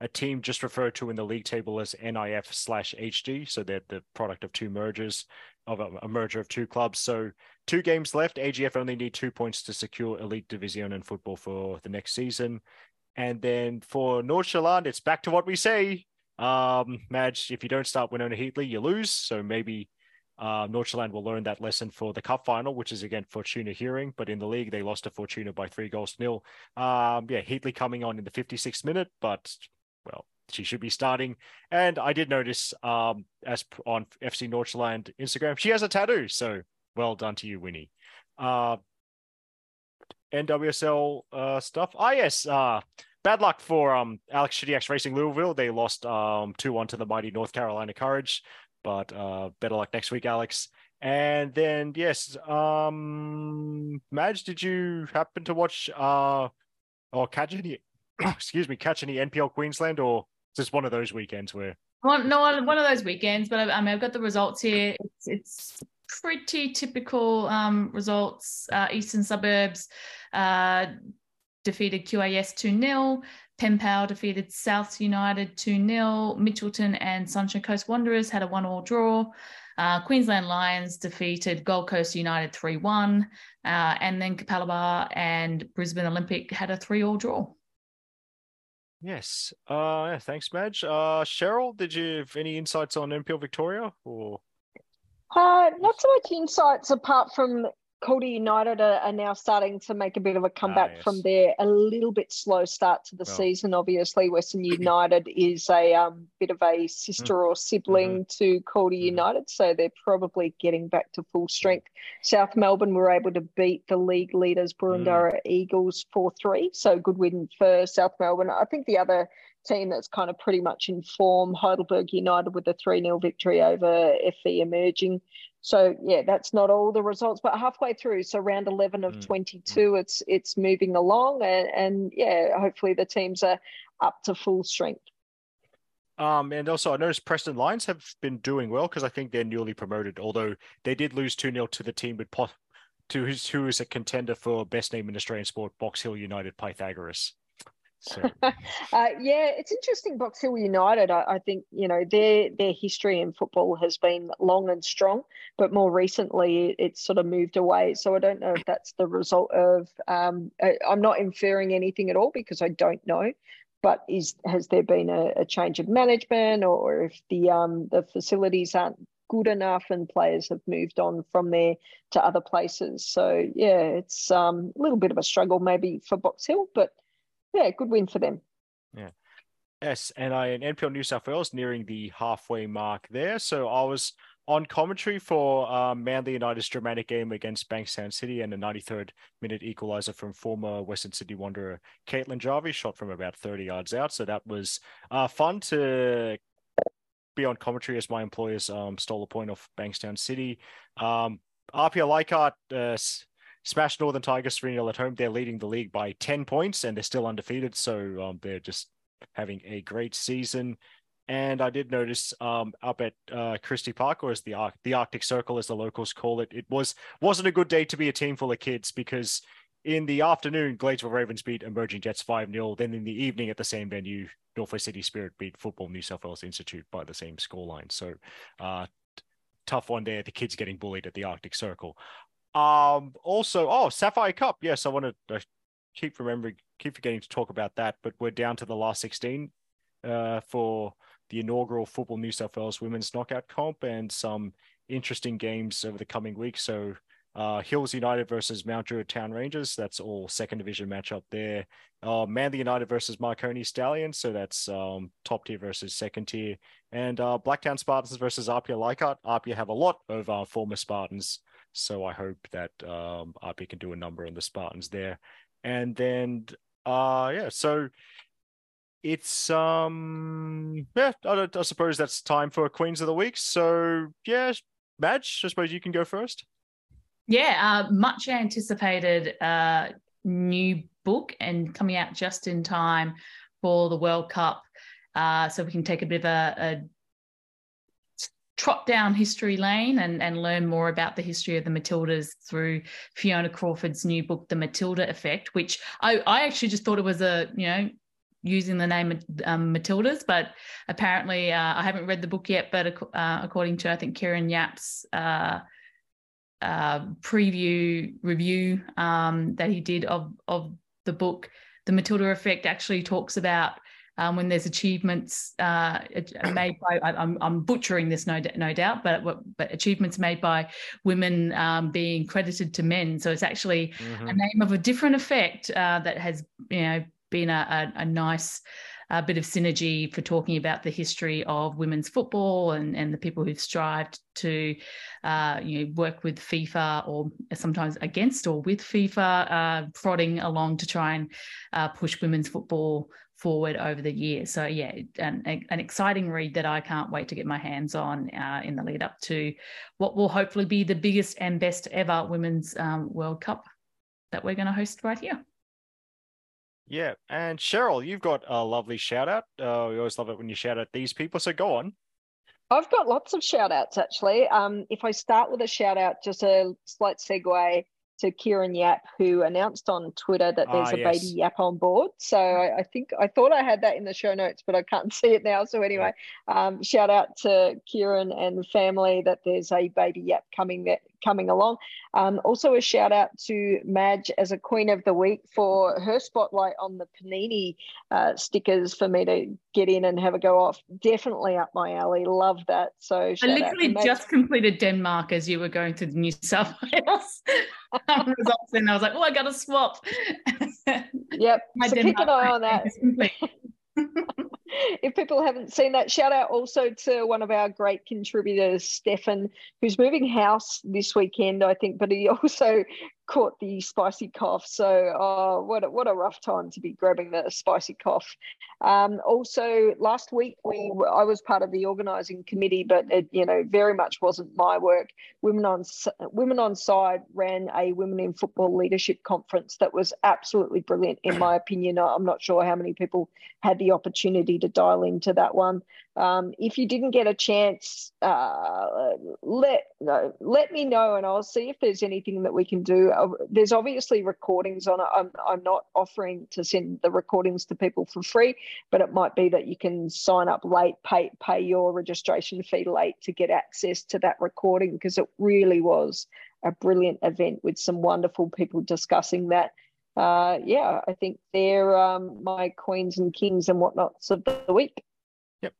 a team just referred to in the league table as NIF slash HD. So they're the product of two mergers of a, a merger of two clubs. So two games left. AGF only need two points to secure elite division in football for the next season. And then for Nordsjælland, it's back to what we say. Um, Madge, if you don't start Winona Heatley, you lose. So maybe uh, Nordsjælland will learn that lesson for the cup final, which is again Fortuna Hearing. But in the league, they lost to Fortuna by three goals to nil. Um, yeah, Heatley coming on in the 56th minute, but well, she should be starting. And I did notice um, as on FC Nordsjælland Instagram, she has a tattoo. So well done to you, Winnie. Uh, NWSL uh, stuff. Ah, yes. Uh, bad luck for um, Alex Chidiac's Racing Louisville. They lost um, 2 1 to the mighty North Carolina Courage. But uh, better luck next week, Alex. And then, yes, um, Madge, did you happen to watch uh, or catch any, excuse me, catch any NPL Queensland or just one of those weekends where One, no, one of those weekends, but I, I mean, I've got the results here. It's, it's pretty typical um, results. Uh, Eastern Suburbs uh, defeated QAS 2 0. Penpower defeated South United 2 0. Mitchelton and Sunshine Coast Wanderers had a one all draw. Uh, Queensland Lions defeated Gold Coast United 3 1. Uh, and then Capalaba and Brisbane Olympic had a 3 all draw. Yes. Uh, yeah, thanks, Madge. Uh, Cheryl, did you have any insights on NPL Victoria or? Uh, not so much insights apart from Calder United are, are now starting to make a bit of a comeback from Ah, yes. there. A little bit slow start to the Well. season. Obviously, Western United is a um, bit of a sister or sibling to Calder Mhm. United, so they're probably getting back to full strength. South Melbourne were able to beat the league leaders Boroondara Eagles four three, so good win for South Melbourne. I think the other team that's kind of pretty much in form, Heidelberg United with a 3 0 victory over FE Emerging. So yeah, that's not all the results, but halfway through, so round 11 of Mm, 22, it's it's moving along, and, and yeah, hopefully the teams are up to full strength. Um, and also I noticed Preston Lions have been doing well because I think they're newly promoted, although they did lose 2 0 to the team with po- to who's who is a contender for best name in Australian sport, Box Hill United Pythagoras. Uh, yeah, it's interesting. Box Hill United, I, I think you know their their history in football has been long and strong, but more recently it, it's sort of moved away. So I don't know if that's the result of. Um, I, I'm not inferring anything at all because I don't know. But is has there been a, a change of management, or if the um the facilities aren't good enough and players have moved on from there to other places? So yeah, it's um a little bit of a struggle maybe for Box Hill, but yeah, good win for them. Yeah. Yes, and I in NPL New South Wales nearing the halfway mark there. So I was on commentary for um, Manly United's dramatic game against Bankstown City and a 93rd minute equaliser from former Western Sydney Wanderer Caitlin Jarvie, shot from about 30 yards out. So that was uh, fun to be on commentary as my employers um, stole a point off Bankstown City. Um, RPL Leichhardt uh, smashed Northern Tigers 3 0 at home. They're leading the league by 10 points and they're still undefeated. So um, they're just having a great season. And I did notice um, up at uh, Christie Park, or as the Ar- the Arctic Circle, as the locals call it, it was wasn't a good day to be a team full of kids because in the afternoon, Gladesville Ravens beat Emerging Jets 5 0. Then in the evening at the same venue, Northwest City Spirit beat Football New South Wales Institute by the same scoreline. So uh, tough one there. The kids getting bullied at the Arctic Circle. Um, also, oh, Sapphire Cup. Yes, I want to keep remembering, keep forgetting to talk about that, but we're down to the last 16 uh, for the inaugural Football New South Wales Women's Knockout Comp and some interesting games over the coming weeks. So, uh, Hills United versus Mount Druitt Town Rangers. That's all second division matchup there. Uh, Manly United versus Marconi Stallions. So that's um, top tier versus second tier. And uh, Blacktown Spartans versus Apia Leichhardt. Apia have a lot of former Spartans. So I hope that um, Apia can do a number on the Spartans there. And then, uh, yeah, so it's um yeah I, I, suppose that's time for queens of the week. So yeah madge i suppose you can go first. Yeah uh, much anticipated uh new book and coming out just in time for the world cup. Uh so we can take a bit of a, a trot down history lane and, and learn more about the history of the Matildas through Fiona Crawford's new book, The Matilda Effect, which I, I actually just thought it was a, you know, using the name um, Matildas, but apparently uh, I haven't read the book yet. But uh, according to I think Kieran Yap's uh, uh, preview review um, that he did of of the book, the Matilda Effect actually talks about um, when there's achievements uh, made by I'm, I'm, butchering this no, no doubt but but achievements made by women um, being credited to men so it's actually mm-hmm. a name of a different effect uh, that has you know been a, a, a nice uh, bit of synergy for talking about the history of women's football and, and the people who've strived to uh, you know work with FIFA or sometimes against or with FIFA, uh, prodding along to try and uh, push women's football forward over the years. So yeah, an, an exciting read that I can't wait to get my hands on uh, in the lead up to what will hopefully be the biggest and best ever women's um, World Cup that we're going to host right here. Yeah, and Cheryl, you've got a lovely shout out. Uh, we always love it when you shout out these people. So go on. I've got lots of shout outs actually. Um, if I start with a shout out, just a slight segue to Kieran Yap, who announced on Twitter that there's ah, a yes. baby Yap on board. So I, I, think I thought I had that in the show notes, but I can't see it now. So anyway, um, shout out to Kieran and family that there's a baby Yap coming that coming along. Um, also, a shout out to Madge as a Queen of the Week for her spotlight on the Panini uh, stickers for me to get in and have a go off. Definitely up my alley. Love that. So I literally just completed Denmark as you were going to the New South Wales results, and I was like, oh, I got to swap. yep. so Denmark keep an eye on that. if people haven't seen that, shout out also to one of our great contributors, Stefan, who's moving house this weekend, I think, but he also caught the spicy cough. So, oh, what a, what a rough time to be grabbing the spicy cough. Um, also, last week we I was part of the organising committee, but it you know very much wasn't my work. Women on Women on Side ran a Women in Football Leadership Conference that was absolutely brilliant, in my opinion. I'm not sure how many people had the opportunity to dial into that one. Um, if you didn't get a chance, uh, let no, let me know, and I'll see if there's anything that we can do. Uh, there's obviously recordings on it. I'm, I'm not offering to send the recordings to people for free, but it might be that you can sign up late, pay pay your registration fee late to get access to that recording because it really was a brilliant event with some wonderful people discussing that. Uh, yeah, I think they're um, my queens and kings and whatnots of the week. Yep.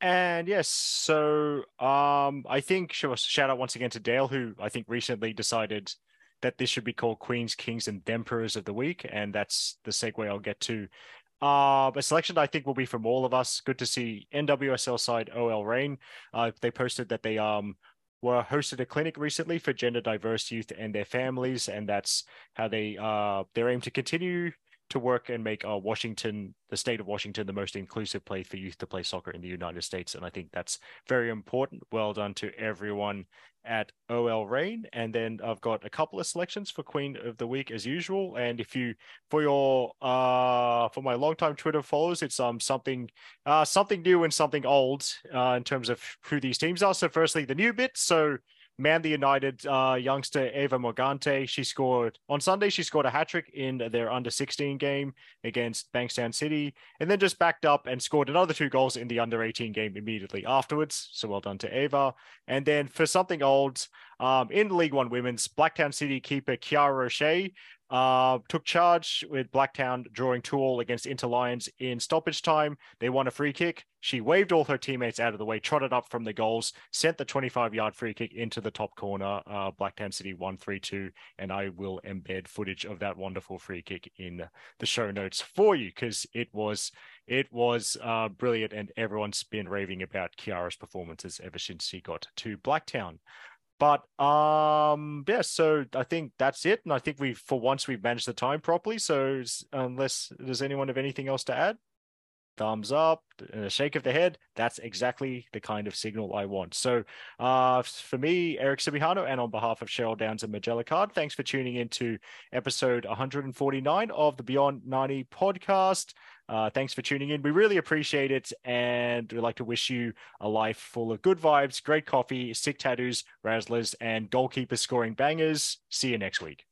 And yes, so um, I think shout out once again to Dale, who I think recently decided that this should be called Queens, Kings, and Emperors of the Week, and that's the segue I'll get to. uh, a selection I think will be from all of us. Good to see NWSL side OL Reign. Uh, they posted that they um were hosted a clinic recently for gender diverse youth and their families, and that's how they uh their aim to continue to work and make uh, Washington, the state of Washington, the most inclusive place for youth to play soccer in the United States. And I think that's very important. Well done to everyone at OL Reign. And then I've got a couple of selections for Queen of the Week as usual. And if you for your uh for my longtime Twitter followers, it's um something uh something new and something old uh in terms of who these teams are. So firstly the new bit. So Manly United uh, youngster Eva Morgante. She scored on Sunday. She scored a hat trick in their under 16 game against Bankstown City, and then just backed up and scored another two goals in the under 18 game immediately afterwards. So well done to Eva. And then for something old, um, in League One Women's, Blacktown City keeper Kiara O'Shea uh, took charge with Blacktown drawing two all against Inter Lions in stoppage time. They won a free kick. She waved all her teammates out of the way, trotted up from the goals, sent the 25 yard free kick into the top corner. Uh, Blacktown City 1 3 2. And I will embed footage of that wonderful free kick in the show notes for you because it was it was uh, brilliant and everyone's been raving about Kiara's performances ever since she got to Blacktown. But um, yeah, so I think that's it, and I think we, for once, we've managed the time properly. So unless does anyone have anything else to add? Thumbs up and a shake of the head. That's exactly the kind of signal I want. So, uh, for me, Eric Subijano, and on behalf of Cheryl Downs and Magella Card, thanks for tuning in to episode 149 of the Beyond 90 podcast. Uh, thanks for tuning in. We really appreciate it. And we'd like to wish you a life full of good vibes, great coffee, sick tattoos, razzlers, and goalkeepers scoring bangers. See you next week.